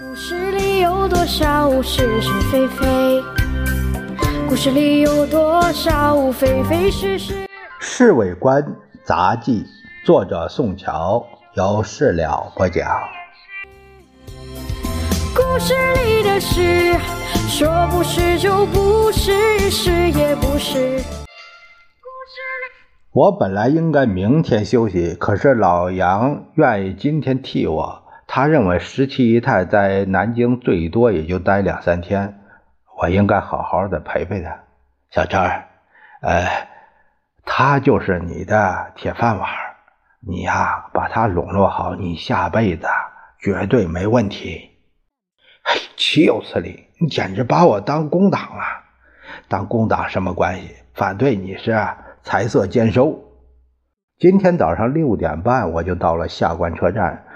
故事里有多少是是非非？故事里有多少非非是是？《侍卫官杂记》作者宋乔，由事了播讲。故事里的事，说不是就不是，是也不是。我本来应该明天休息，可是老杨愿意今天替我。他认为十七姨太在南京最多也就待两三天，我应该好好的陪陪她。小陈儿，呃，她就是你的铁饭碗，你呀把她笼络好，你下辈子绝对没问题。岂有此理！你简直把我当工党了。当工党什么关系？反对你是财色兼收。今天早上六点半我就到了下关车站。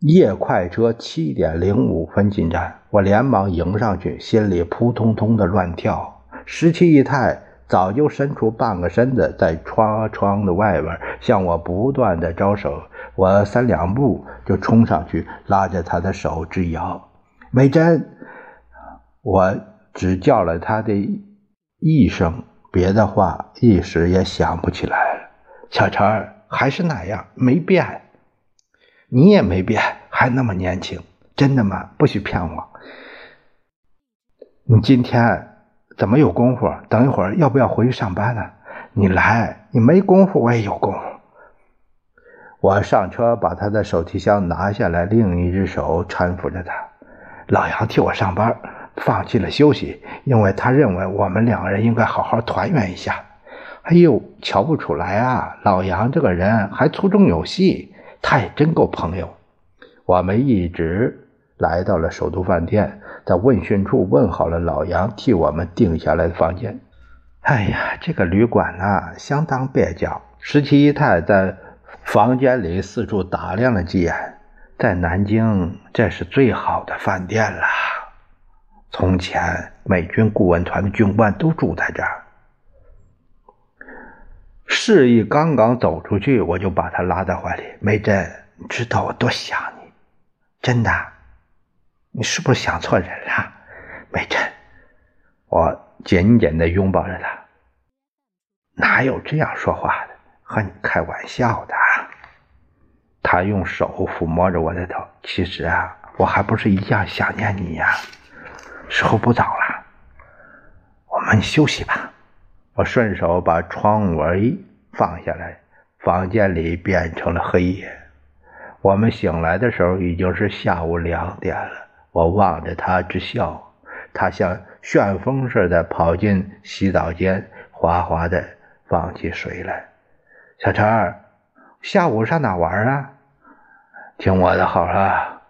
夜快车七点零五分进站，我连忙迎上去，心里扑通通的乱跳。十七姨太早就伸出半个身子在窗窗的外边向我不断的招手，我三两步就冲上去，拉着她的手直摇。美珍，我只叫了她的一声，别的话一时也想不起来了。小陈还是那样，没变。你也没变，还那么年轻，真的吗？不许骗我！你今天怎么有功夫？等一会儿要不要回去上班呢？你来，你没功夫，我也有功夫。我上车，把他的手提箱拿下来，另一只手搀扶着他。老杨替我上班，放弃了休息，因为他认为我们两个人应该好好团圆一下。哎呦，瞧不出来啊，老杨这个人还粗中有细。他也真够朋友。我们一直来到了首都饭店，在问讯处问好了老杨替我们定下来的房间。哎呀，这个旅馆呐，相当蹩脚。十七姨太在房间里四处打量了几眼，在南京这是最好的饭店了。从前美军顾问团的军官都住在这儿。示意刚刚走出去，我就把他拉在怀里。梅珍，你知道我多想你，真的。你是不是想错人了，梅珍？我紧紧的拥抱着他。哪有这样说话的？和你开玩笑的。他用手抚摸着我的头。其实啊，我还不是一样想念你呀。时候不早了，我们休息吧。我顺手把窗围放下来，房间里变成了黑夜。我们醒来的时候已经是下午两点了。我望着他直笑，他像旋风似的跑进洗澡间，哗哗的放起水来。小陈儿，下午上哪玩啊？听我的好了，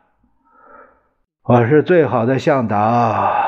我是最好的向导。